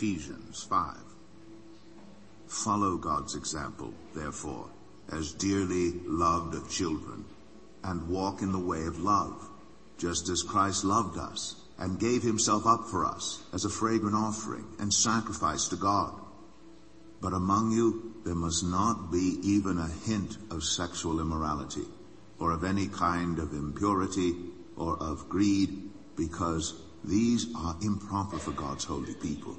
Ephesians 5. Follow God's example, therefore, as dearly loved children, and walk in the way of love, just as Christ loved us and gave himself up for us as a fragrant offering and sacrifice to God. But among you there must not be even a hint of sexual immorality, or of any kind of impurity, or of greed, because these are improper for God's holy people.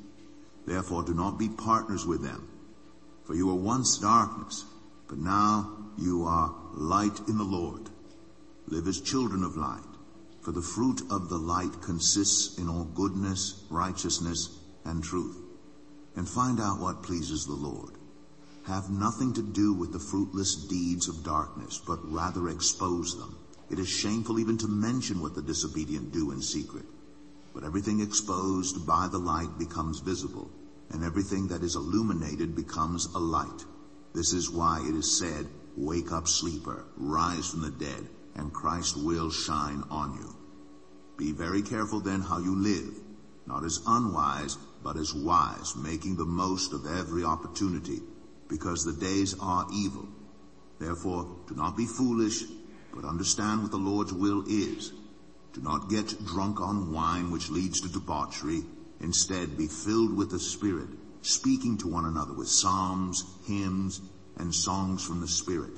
Therefore do not be partners with them. For you were once darkness, but now you are light in the Lord. Live as children of light, for the fruit of the light consists in all goodness, righteousness, and truth. And find out what pleases the Lord. Have nothing to do with the fruitless deeds of darkness, but rather expose them. It is shameful even to mention what the disobedient do in secret. But everything exposed by the light becomes visible, and everything that is illuminated becomes a light. This is why it is said, Wake up, sleeper, rise from the dead, and Christ will shine on you. Be very careful then how you live, not as unwise, but as wise, making the most of every opportunity, because the days are evil. Therefore, do not be foolish, but understand what the Lord's will is. Do not get drunk on wine which leads to debauchery. Instead, be filled with the Spirit, speaking to one another with psalms, hymns, and songs from the Spirit.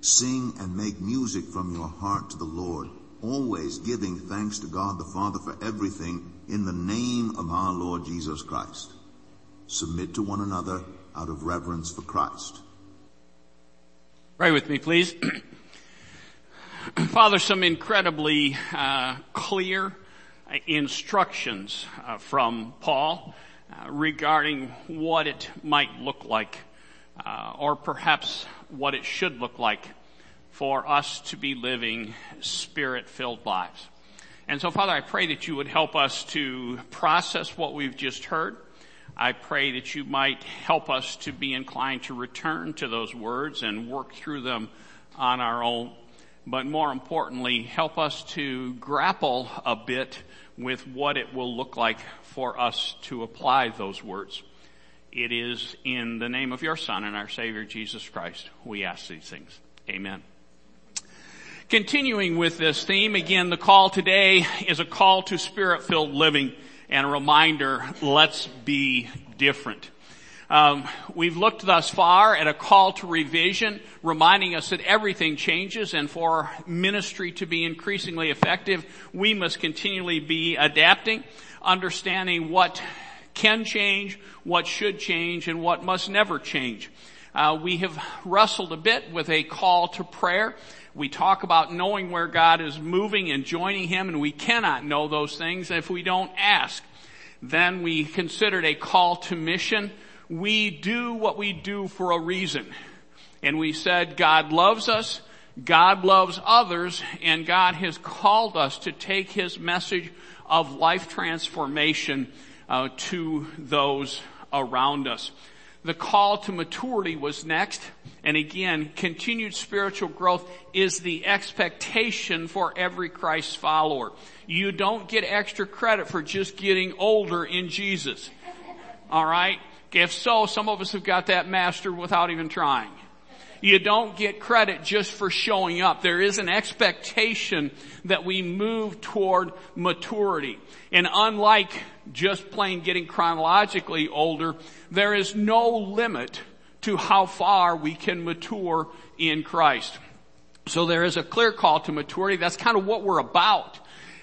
Sing and make music from your heart to the Lord, always giving thanks to God the Father for everything in the name of our Lord Jesus Christ. Submit to one another out of reverence for Christ. Pray with me, please. Father, some incredibly uh, clear instructions uh, from Paul uh, regarding what it might look like, uh, or perhaps what it should look like for us to be living spirit-filled lives. And so, Father, I pray that you would help us to process what we've just heard. I pray that you might help us to be inclined to return to those words and work through them on our own but more importantly, help us to grapple a bit with what it will look like for us to apply those words. It is in the name of your Son and our Savior Jesus Christ we ask these things. Amen. Continuing with this theme, again, the call today is a call to spirit-filled living and a reminder, let's be different. Um, we've looked thus far at a call to revision, reminding us that everything changes, and for ministry to be increasingly effective, we must continually be adapting, understanding what can change, what should change, and what must never change. Uh, we have wrestled a bit with a call to prayer. We talk about knowing where God is moving and joining Him, and we cannot know those things if we don't ask. Then we considered a call to mission we do what we do for a reason. And we said God loves us, God loves others, and God has called us to take His message of life transformation uh, to those around us. The call to maturity was next. And again, continued spiritual growth is the expectation for every Christ follower. You don't get extra credit for just getting older in Jesus. Alright? If so, some of us have got that mastered without even trying. You don't get credit just for showing up. There is an expectation that we move toward maturity. And unlike just plain getting chronologically older, there is no limit to how far we can mature in Christ. So there is a clear call to maturity. That's kind of what we're about.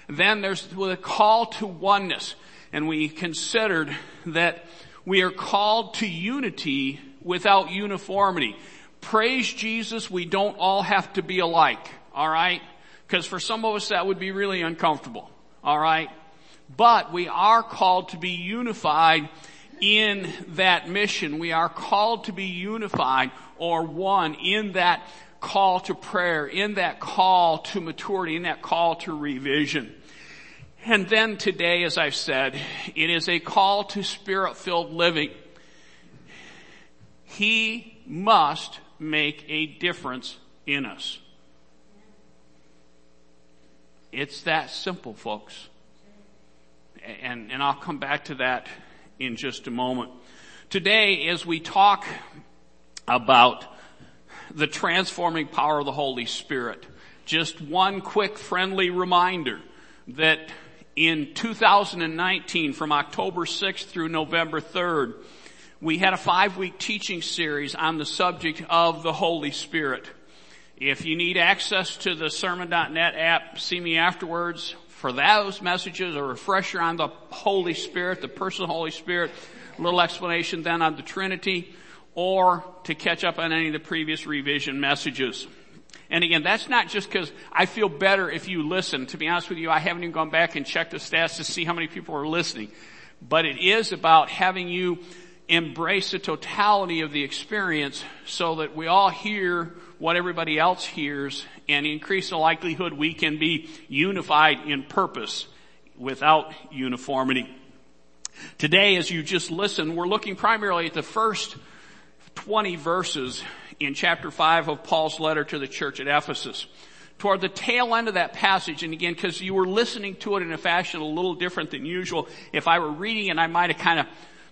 Then there's the call to oneness. And we considered that we are called to unity without uniformity. Praise Jesus, we don't all have to be alike, alright? Because for some of us that would be really uncomfortable, alright? But we are called to be unified in that mission. We are called to be unified or one in that call to prayer, in that call to maturity, in that call to revision. And then today, as I've said, it is a call to spirit-filled living. He must make a difference in us. It's that simple, folks. And, and I'll come back to that in just a moment. Today, as we talk about the transforming power of the Holy Spirit, just one quick friendly reminder that in 2019 from October 6th through November 3rd, we had a five week teaching series on the subject of the Holy Spirit. If you need access to the sermon.net app, see me afterwards for those messages, a refresher on the Holy Spirit, the person of the Holy Spirit, a little explanation then on the Trinity, or to catch up on any of the previous revision messages. And again, that's not just because I feel better if you listen. To be honest with you, I haven't even gone back and checked the stats to see how many people are listening. But it is about having you embrace the totality of the experience so that we all hear what everybody else hears and increase the likelihood we can be unified in purpose without uniformity. Today, as you just listen, we're looking primarily at the first 20 verses in chapter 5 of Paul's letter to the church at Ephesus. Toward the tail end of that passage, and again, because you were listening to it in a fashion a little different than usual, if I were reading it, I might have kind of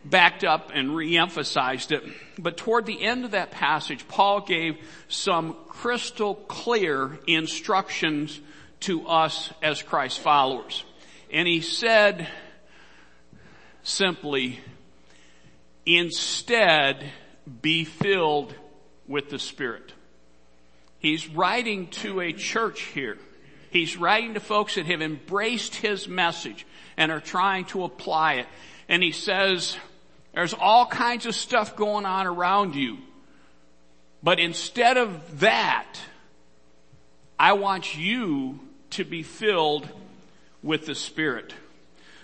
backed up and re-emphasized it. But toward the end of that passage, Paul gave some crystal clear instructions to us as Christ followers. And he said simply, instead be filled with the Spirit. He's writing to a church here. He's writing to folks that have embraced his message and are trying to apply it. And he says, there's all kinds of stuff going on around you. But instead of that, I want you to be filled with the Spirit.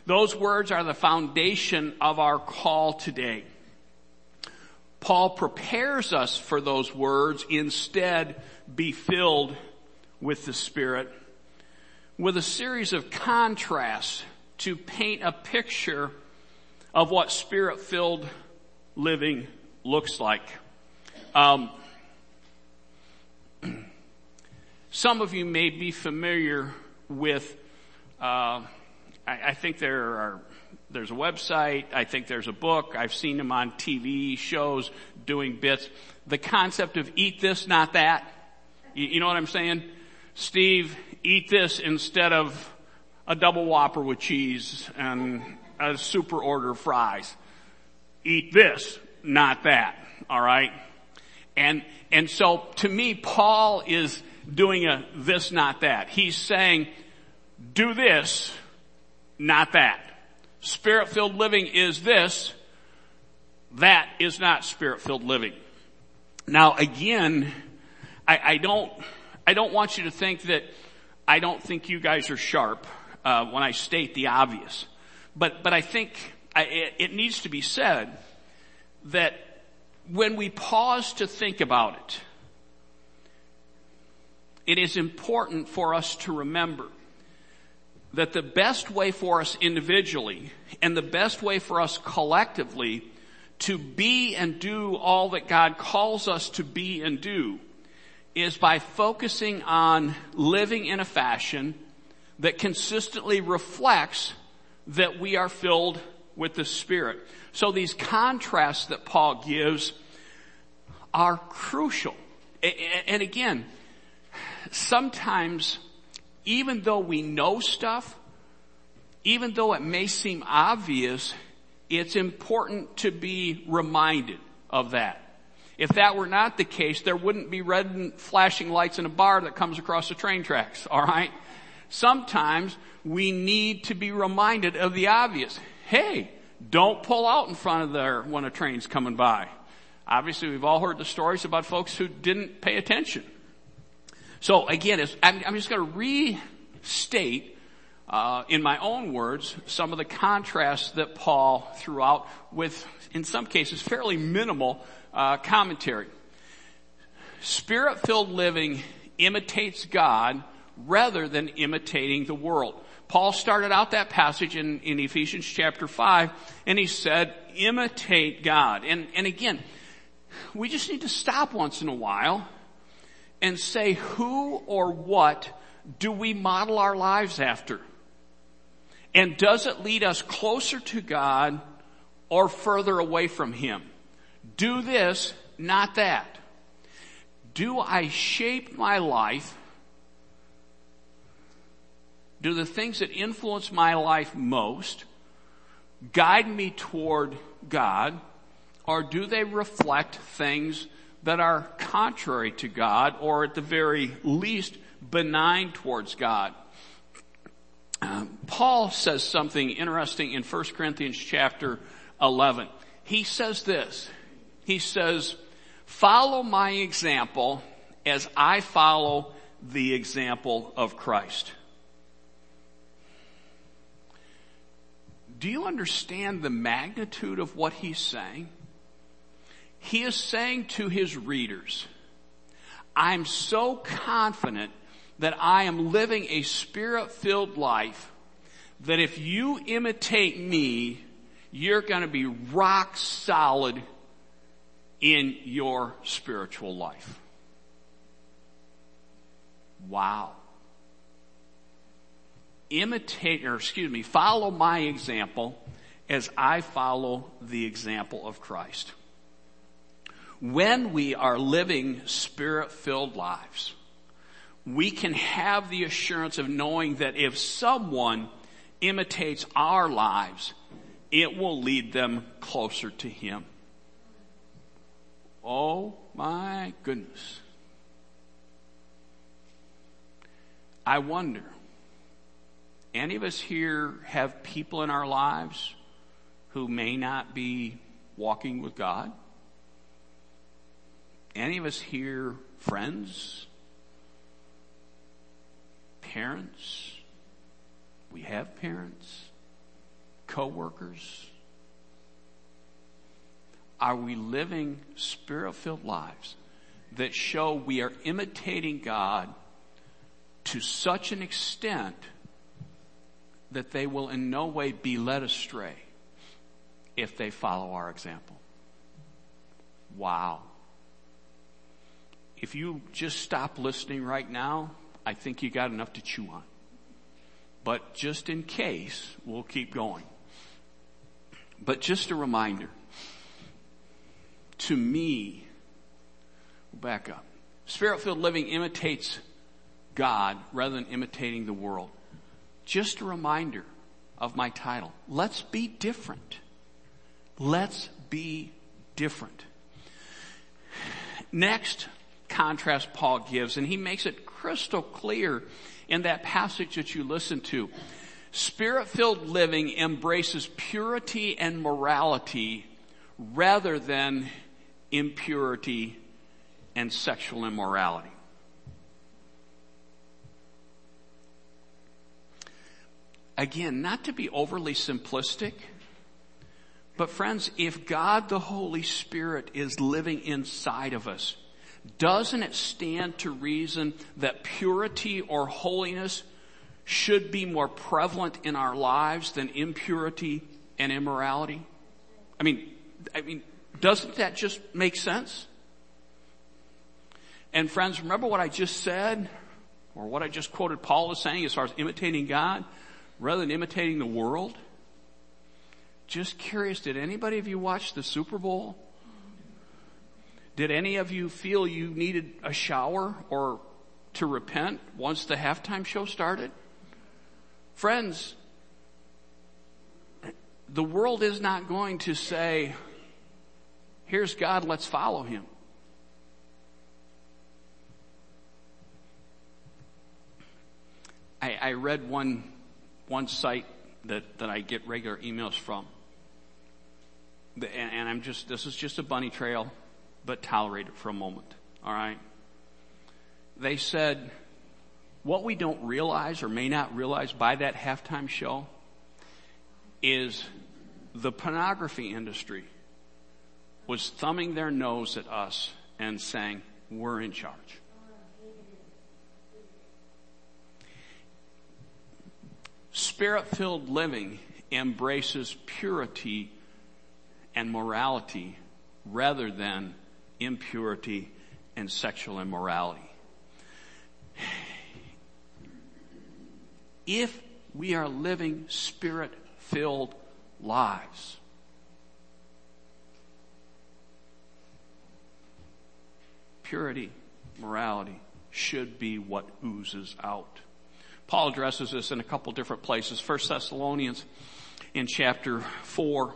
Those words are the foundation of our call today. Paul prepares us for those words, instead be filled with the Spirit, with a series of contrasts to paint a picture of what spirit filled living looks like. Um, some of you may be familiar with, uh, I, I, think there are, there's a website, I think there's a book, I've seen them on TV shows doing bits. The concept of eat this, not that. You, you know what I'm saying? Steve, eat this instead of a double whopper with cheese and a super order of fries. Eat this, not that. All right. And, and so to me, Paul is doing a this, not that. He's saying, do this, not that. Spirit filled living is this, that is not spirit filled living. Now again, I, I, don't, I don't want you to think that I don't think you guys are sharp uh, when I state the obvious. But, but I think I, it, it needs to be said that when we pause to think about it, it is important for us to remember that the best way for us individually and the best way for us collectively to be and do all that God calls us to be and do is by focusing on living in a fashion that consistently reflects that we are filled with the Spirit. So these contrasts that Paul gives are crucial. And again, sometimes even though we know stuff, even though it may seem obvious, it's important to be reminded of that. If that were not the case, there wouldn't be red flashing lights in a bar that comes across the train tracks, alright? Sometimes we need to be reminded of the obvious. Hey, don't pull out in front of there when a train's coming by. Obviously, we've all heard the stories about folks who didn't pay attention. So again, I'm, I'm just going to restate uh, in my own words, some of the contrasts that Paul threw out with, in some cases, fairly minimal uh, commentary. Spirit-filled living imitates God rather than imitating the world. Paul started out that passage in, in Ephesians chapter 5 and he said, imitate God. And, and again, we just need to stop once in a while and say who or what do we model our lives after? And does it lead us closer to God or further away from Him? Do this, not that. Do I shape my life? Do the things that influence my life most guide me toward God? Or do they reflect things that are contrary to God or at the very least benign towards God? Um, Paul says something interesting in 1 Corinthians chapter 11. He says this. He says, follow my example as I follow the example of Christ. Do you understand the magnitude of what he's saying? He is saying to his readers, I'm so confident that I am living a spirit filled life that if you imitate me, you're going to be rock solid in your spiritual life. Wow. Imitate, or excuse me, follow my example as I follow the example of Christ. When we are living spirit filled lives, we can have the assurance of knowing that if someone imitates our lives, it will lead them closer to Him. Oh my goodness. I wonder, any of us here have people in our lives who may not be walking with God? Any of us here friends parents. We have parents, co-workers. Are we living spirit-filled lives that show we are imitating God to such an extent that they will in no way be led astray if they follow our example? Wow. If you just stop listening right now, I think you got enough to chew on. But just in case, we'll keep going. But just a reminder, to me, back up. Spirit-filled living imitates God rather than imitating the world. Just a reminder of my title. Let's be different. Let's be different. Next contrast Paul gives, and he makes it crystal clear in that passage that you listened to. Spirit-filled living embraces purity and morality rather than impurity and sexual immorality. Again, not to be overly simplistic, but friends, if God the Holy Spirit is living inside of us, doesn't it stand to reason that purity or holiness should be more prevalent in our lives than impurity and immorality? I mean, I mean, doesn't that just make sense? And friends, remember what I just said, or what I just quoted Paul as saying as far as imitating God rather than imitating the world? Just curious, did anybody of you watch the Super Bowl? Did any of you feel you needed a shower or to repent once the halftime show started? Friends, the world is not going to say, here's God, let's follow him. I, I read one, one site that, that I get regular emails from. And, and I'm just, this is just a bunny trail but tolerate it for a moment. All right. They said, what we don't realize or may not realize by that halftime show is the pornography industry was thumbing their nose at us and saying, we're in charge. Spirit filled living embraces purity and morality rather than impurity and sexual immorality. If we are living spirit filled lives, purity, morality should be what oozes out. Paul addresses this in a couple different places. First Thessalonians in chapter four,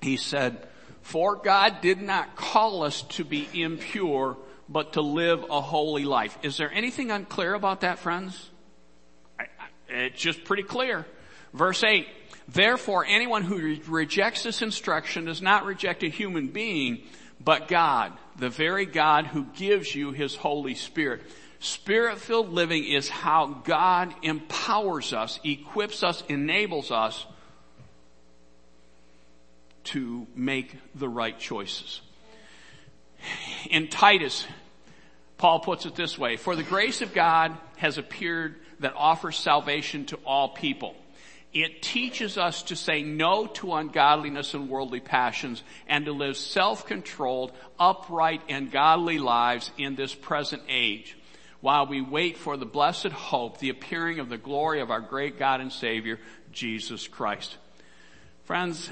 he said, for God did not call us to be impure, but to live a holy life. Is there anything unclear about that, friends? It's just pretty clear. Verse 8, therefore anyone who re- rejects this instruction does not reject a human being, but God, the very God who gives you His Holy Spirit. Spirit-filled living is how God empowers us, equips us, enables us to make the right choices. In Titus, Paul puts it this way, for the grace of God has appeared that offers salvation to all people. It teaches us to say no to ungodliness and worldly passions and to live self-controlled, upright and godly lives in this present age while we wait for the blessed hope, the appearing of the glory of our great God and Savior, Jesus Christ. Friends,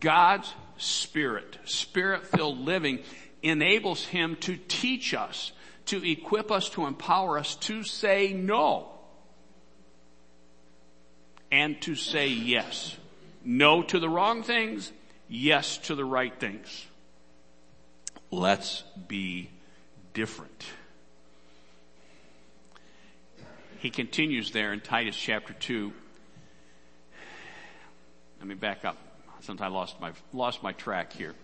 God's Spirit, Spirit-filled living enables Him to teach us, to equip us, to empower us to say no and to say yes. No to the wrong things, yes to the right things. Let's be different. He continues there in Titus chapter 2. Let me back up. Since I lost my, lost my track here.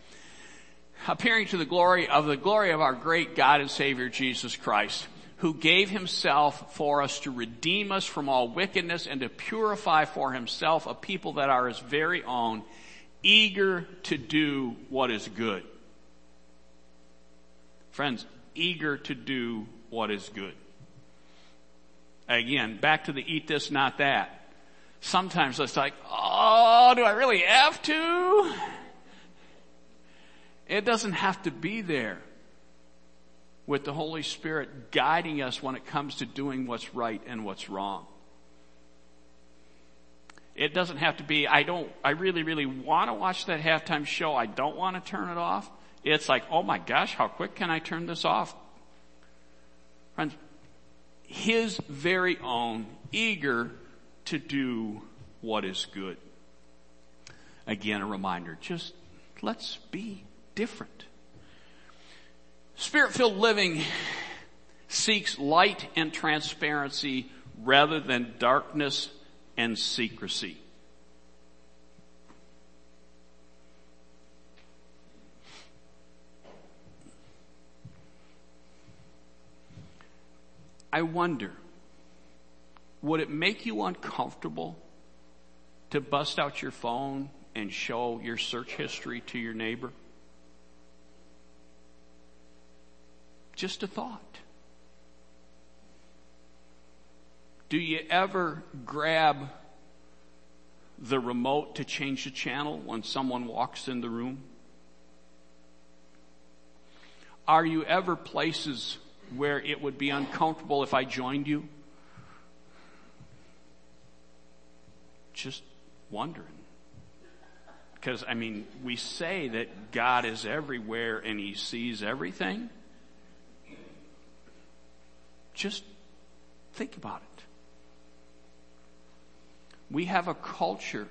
Appearing to the glory of the glory of our great God and Savior Jesus Christ who gave himself for us to redeem us from all wickedness and to purify for himself a people that are his very own, eager to do what is good. Friends, eager to do what is good. Again, back to the eat this, not that. Sometimes it's like, oh, do I really have to? It doesn't have to be there with the Holy Spirit guiding us when it comes to doing what's right and what's wrong. It doesn't have to be, I don't, I really, really want to watch that halftime show. I don't want to turn it off. It's like, oh my gosh, how quick can I turn this off? Friends, his very own, eager to do what is good. Again, a reminder, just let's be different. Spirit-filled living seeks light and transparency rather than darkness and secrecy. I wonder, would it make you uncomfortable to bust out your phone and show your search history to your neighbor? Just a thought. Do you ever grab the remote to change the channel when someone walks in the room? Are you ever places where it would be uncomfortable if I joined you? Just wondering. Because, I mean, we say that God is everywhere and He sees everything. Just think about it. We have a culture.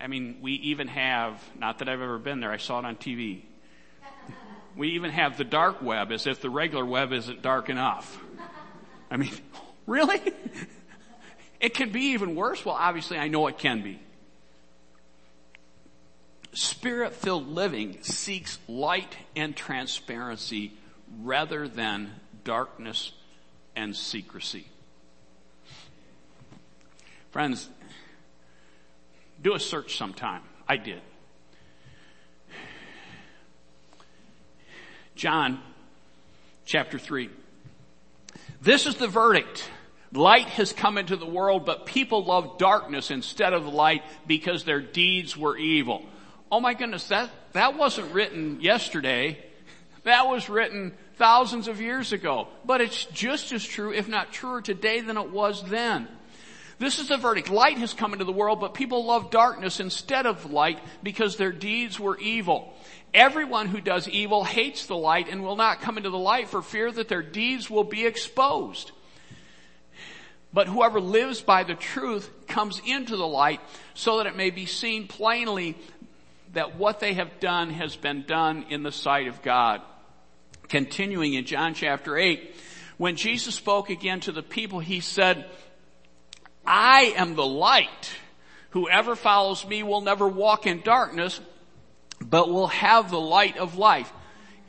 I mean, we even have, not that I've ever been there, I saw it on TV. We even have the dark web as if the regular web isn't dark enough. I mean, really? It can be even worse? Well, obviously I know it can be. Spirit filled living seeks light and transparency rather than darkness and secrecy. Friends, do a search sometime. I did. John chapter 3. This is the verdict. Light has come into the world, but people love darkness instead of light because their deeds were evil. Oh my goodness, that, that wasn't written yesterday. That was written thousands of years ago. But it's just as true, if not truer today than it was then. This is the verdict. Light has come into the world, but people love darkness instead of light because their deeds were evil. Everyone who does evil hates the light and will not come into the light for fear that their deeds will be exposed. But whoever lives by the truth comes into the light so that it may be seen plainly that what they have done has been done in the sight of God. Continuing in John chapter 8, when Jesus spoke again to the people, he said, I am the light. Whoever follows me will never walk in darkness, but will have the light of life.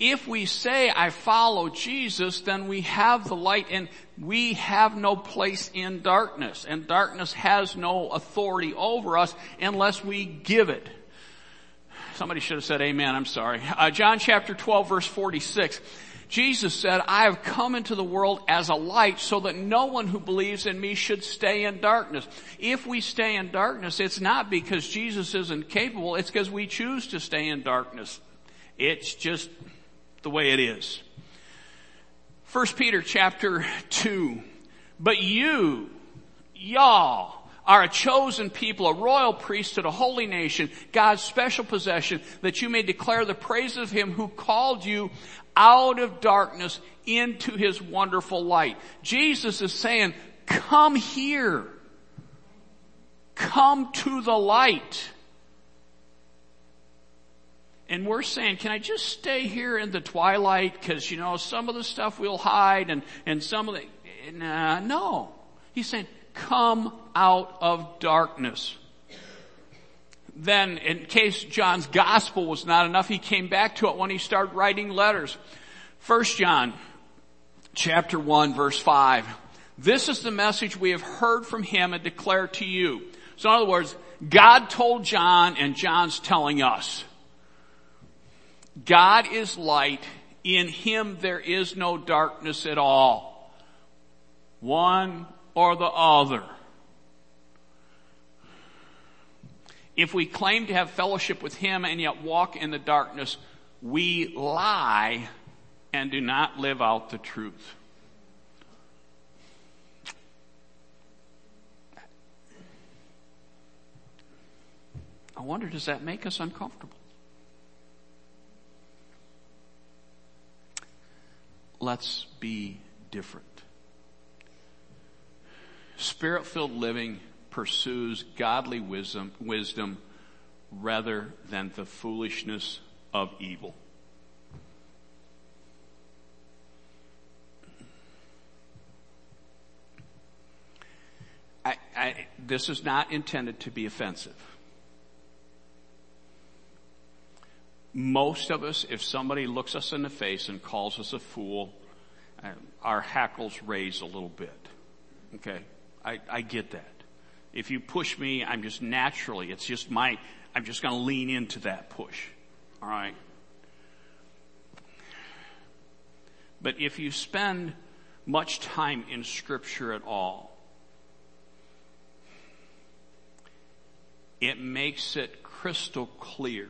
If we say, I follow Jesus, then we have the light and we have no place in darkness. And darkness has no authority over us unless we give it. Somebody should have said amen, I'm sorry. Uh, John chapter 12 verse 46. Jesus said, I have come into the world as a light so that no one who believes in me should stay in darkness. If we stay in darkness, it's not because Jesus isn't capable, it's because we choose to stay in darkness. It's just the way it is. First Peter chapter 2. But you, y'all, are a chosen people, a royal priesthood, a holy nation, God's special possession, that you may declare the praises of Him who called you out of darkness into His wonderful light. Jesus is saying, come here. Come to the light. And we're saying, can I just stay here in the twilight? Cause you know, some of the stuff we'll hide and, and some of the, nah, uh, no. He's saying, come out of darkness. Then, in case John's gospel was not enough, he came back to it when he started writing letters. First John, chapter 1, verse 5. This is the message we have heard from him and declare to you. So in other words, God told John and John's telling us. God is light. In him there is no darkness at all. One or the other. If we claim to have fellowship with Him and yet walk in the darkness, we lie and do not live out the truth. I wonder, does that make us uncomfortable? Let's be different. Spirit filled living pursues godly wisdom, wisdom rather than the foolishness of evil. I, I, this is not intended to be offensive. Most of us, if somebody looks us in the face and calls us a fool, uh, our hackles raise a little bit. Okay? I, I get that. If you push me, I'm just naturally, it's just my, I'm just to lean into that push. All right. But if you spend much time in scripture at all, it makes it crystal clear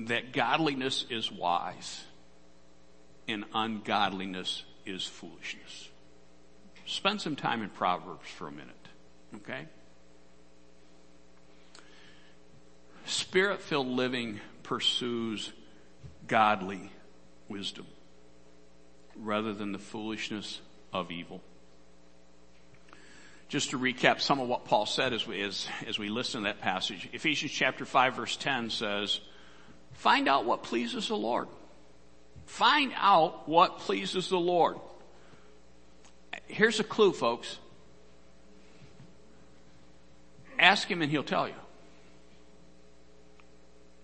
that godliness is wise and ungodliness is foolishness. Spend some time in Proverbs for a minute, okay? Spirit filled living pursues godly wisdom rather than the foolishness of evil. Just to recap some of what Paul said as we, as, as we listen to that passage. Ephesians chapter 5 verse 10 says, find out what pleases the Lord. Find out what pleases the Lord. Here's a clue, folks. Ask him and he'll tell you.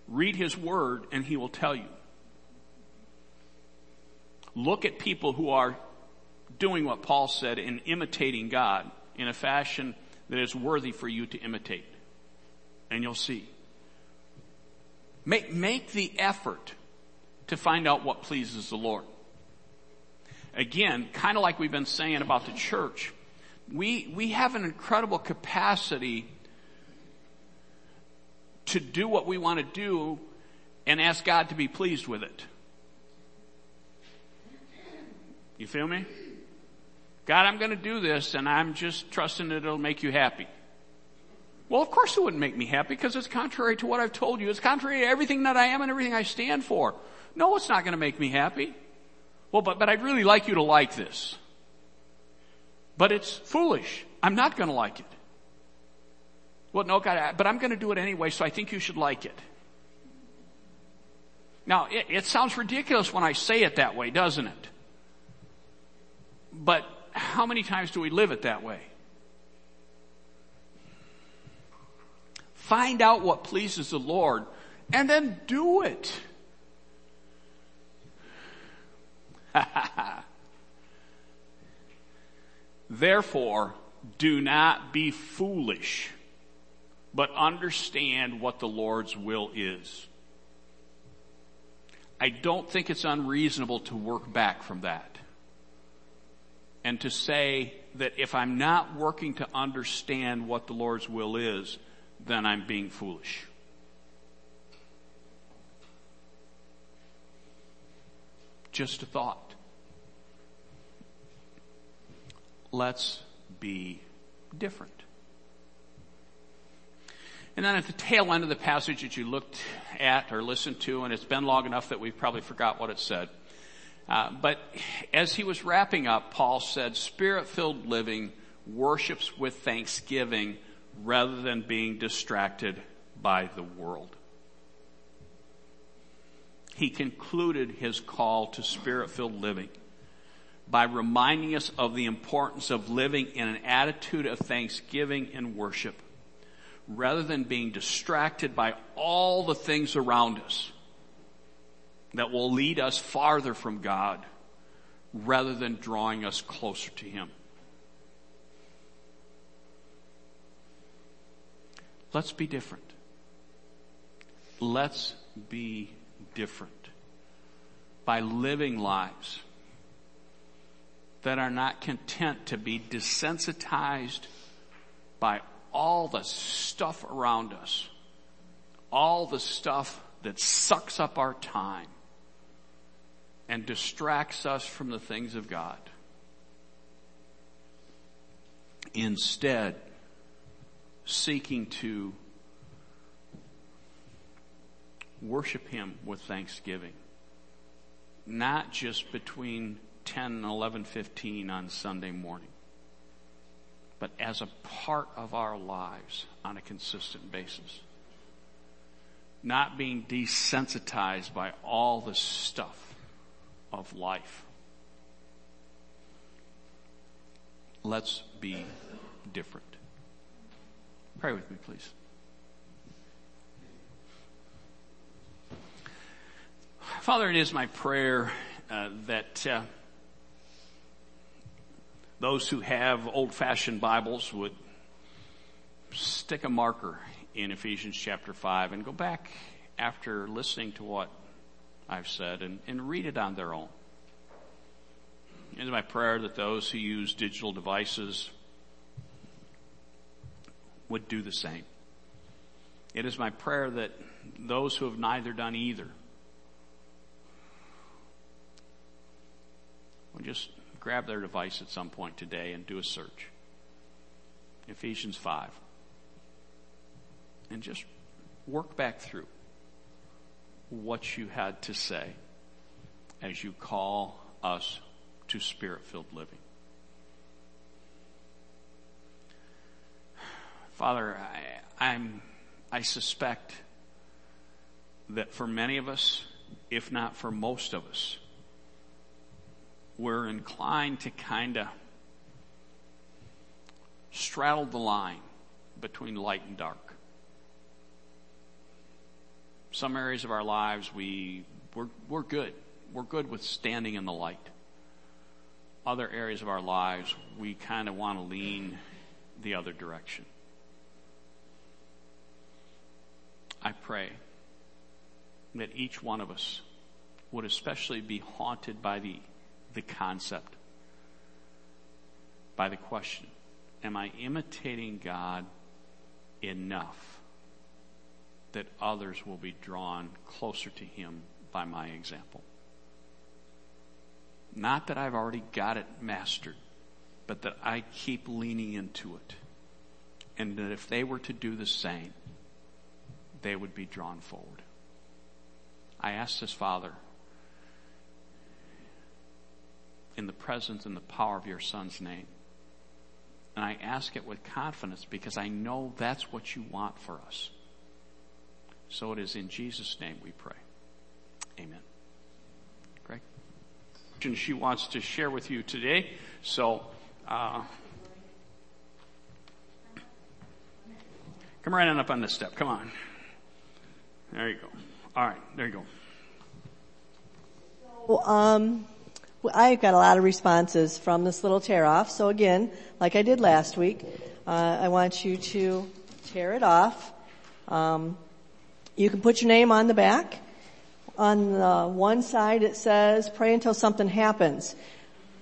Read his word and he will tell you. Look at people who are doing what Paul said in imitating God in a fashion that is worthy for you to imitate. And you'll see. Make, make the effort to find out what pleases the Lord. Again, kind of like we've been saying about the church, we, we have an incredible capacity to do what we want to do and ask God to be pleased with it. You feel me? God, I'm going to do this and I'm just trusting that it'll make you happy. Well, of course it wouldn't make me happy because it's contrary to what I've told you. It's contrary to everything that I am and everything I stand for. No, it's not going to make me happy. Well, but, but I'd really like you to like this. But it's foolish. I'm not going to like it. Well, no, God, but I'm going to do it anyway, so I think you should like it. Now, it, it sounds ridiculous when I say it that way, doesn't it? But how many times do we live it that way? Find out what pleases the Lord and then do it. Therefore, do not be foolish, but understand what the Lord's will is. I don't think it's unreasonable to work back from that and to say that if I'm not working to understand what the Lord's will is, then I'm being foolish. Just a thought. Let's be different. And then at the tail end of the passage that you looked at or listened to, and it's been long enough that we've probably forgot what it said. Uh, but as he was wrapping up, Paul said, spirit-filled living worships with thanksgiving rather than being distracted by the world. He concluded his call to spirit-filled living by reminding us of the importance of living in an attitude of thanksgiving and worship rather than being distracted by all the things around us that will lead us farther from God rather than drawing us closer to Him. Let's be different. Let's be different by living lives that are not content to be desensitized by all the stuff around us, all the stuff that sucks up our time and distracts us from the things of God. Instead, seeking to worship Him with thanksgiving. Not just between 10 and 11:15 on Sunday morning, but as a part of our lives on a consistent basis. Not being desensitized by all the stuff of life. Let's be different. Pray with me, please. Father, it is my prayer uh, that uh, those who have old-fashioned Bibles would stick a marker in Ephesians chapter 5 and go back after listening to what I've said and, and read it on their own. It is my prayer that those who use digital devices would do the same. It is my prayer that those who have neither done either will just grab their device at some point today and do a search. Ephesians 5. And just work back through what you had to say as you call us to spirit filled living. Father, I, I'm, I suspect that for many of us, if not for most of us, we're inclined to kind of straddle the line between light and dark. Some areas of our lives we we're, we're good we're good with standing in the light. Other areas of our lives, we kind of want to lean the other direction. I pray that each one of us would especially be haunted by the, the concept, by the question, am I imitating God enough that others will be drawn closer to Him by my example? Not that I've already got it mastered, but that I keep leaning into it. And that if they were to do the same, they would be drawn forward. I ask this, Father, in the presence and the power of your Son's name. And I ask it with confidence because I know that's what you want for us. So it is in Jesus' name we pray. Amen. Greg? She wants to share with you today. So, uh, come right on up on this step. Come on. There you go. All right. There you go. Well, um, I got a lot of responses from this little tear off. So again, like I did last week, uh, I want you to tear it off. Um, you can put your name on the back. On the one side it says, pray until something happens.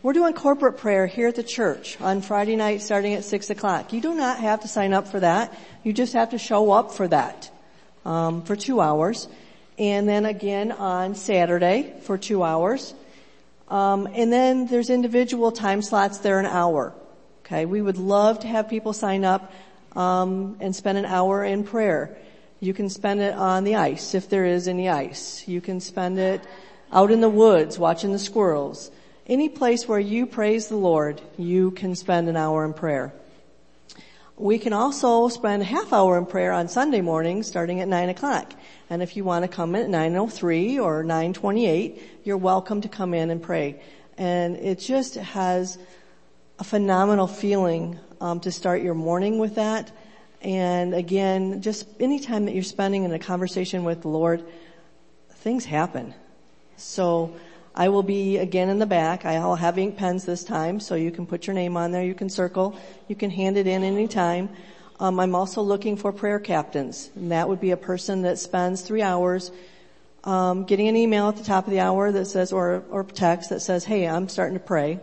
We're doing corporate prayer here at the church on Friday night starting at 6 o'clock. You do not have to sign up for that. You just have to show up for that um, for two hours. And then again on Saturday for two hours. Um, and then there's individual time slots there an hour. Okay, we would love to have people sign up um, and spend an hour in prayer. You can spend it on the ice if there is any ice. You can spend it out in the woods watching the squirrels. Any place where you praise the Lord, you can spend an hour in prayer. We can also spend a half hour in prayer on Sunday morning starting at 9 o'clock. And if you want to come in at 9.03 or 9.28, you're welcome to come in and pray. And it just has a phenomenal feeling um, to start your morning with that. And again, just any time that you're spending in a conversation with the Lord, things happen. So I will be again in the back. I'll have ink pens this time, so you can put your name on there. You can circle. You can hand it in anytime. Um, I'm also looking for prayer captains, and that would be a person that spends three hours um, getting an email at the top of the hour that says, or or text that says, "Hey, I'm starting to pray,"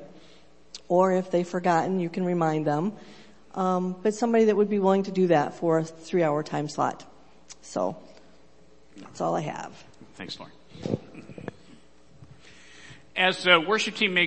or if they've forgotten, you can remind them. Um, but somebody that would be willing to do that for a three-hour time slot. So that's all I have. Thanks, Lauren. As the worship team makes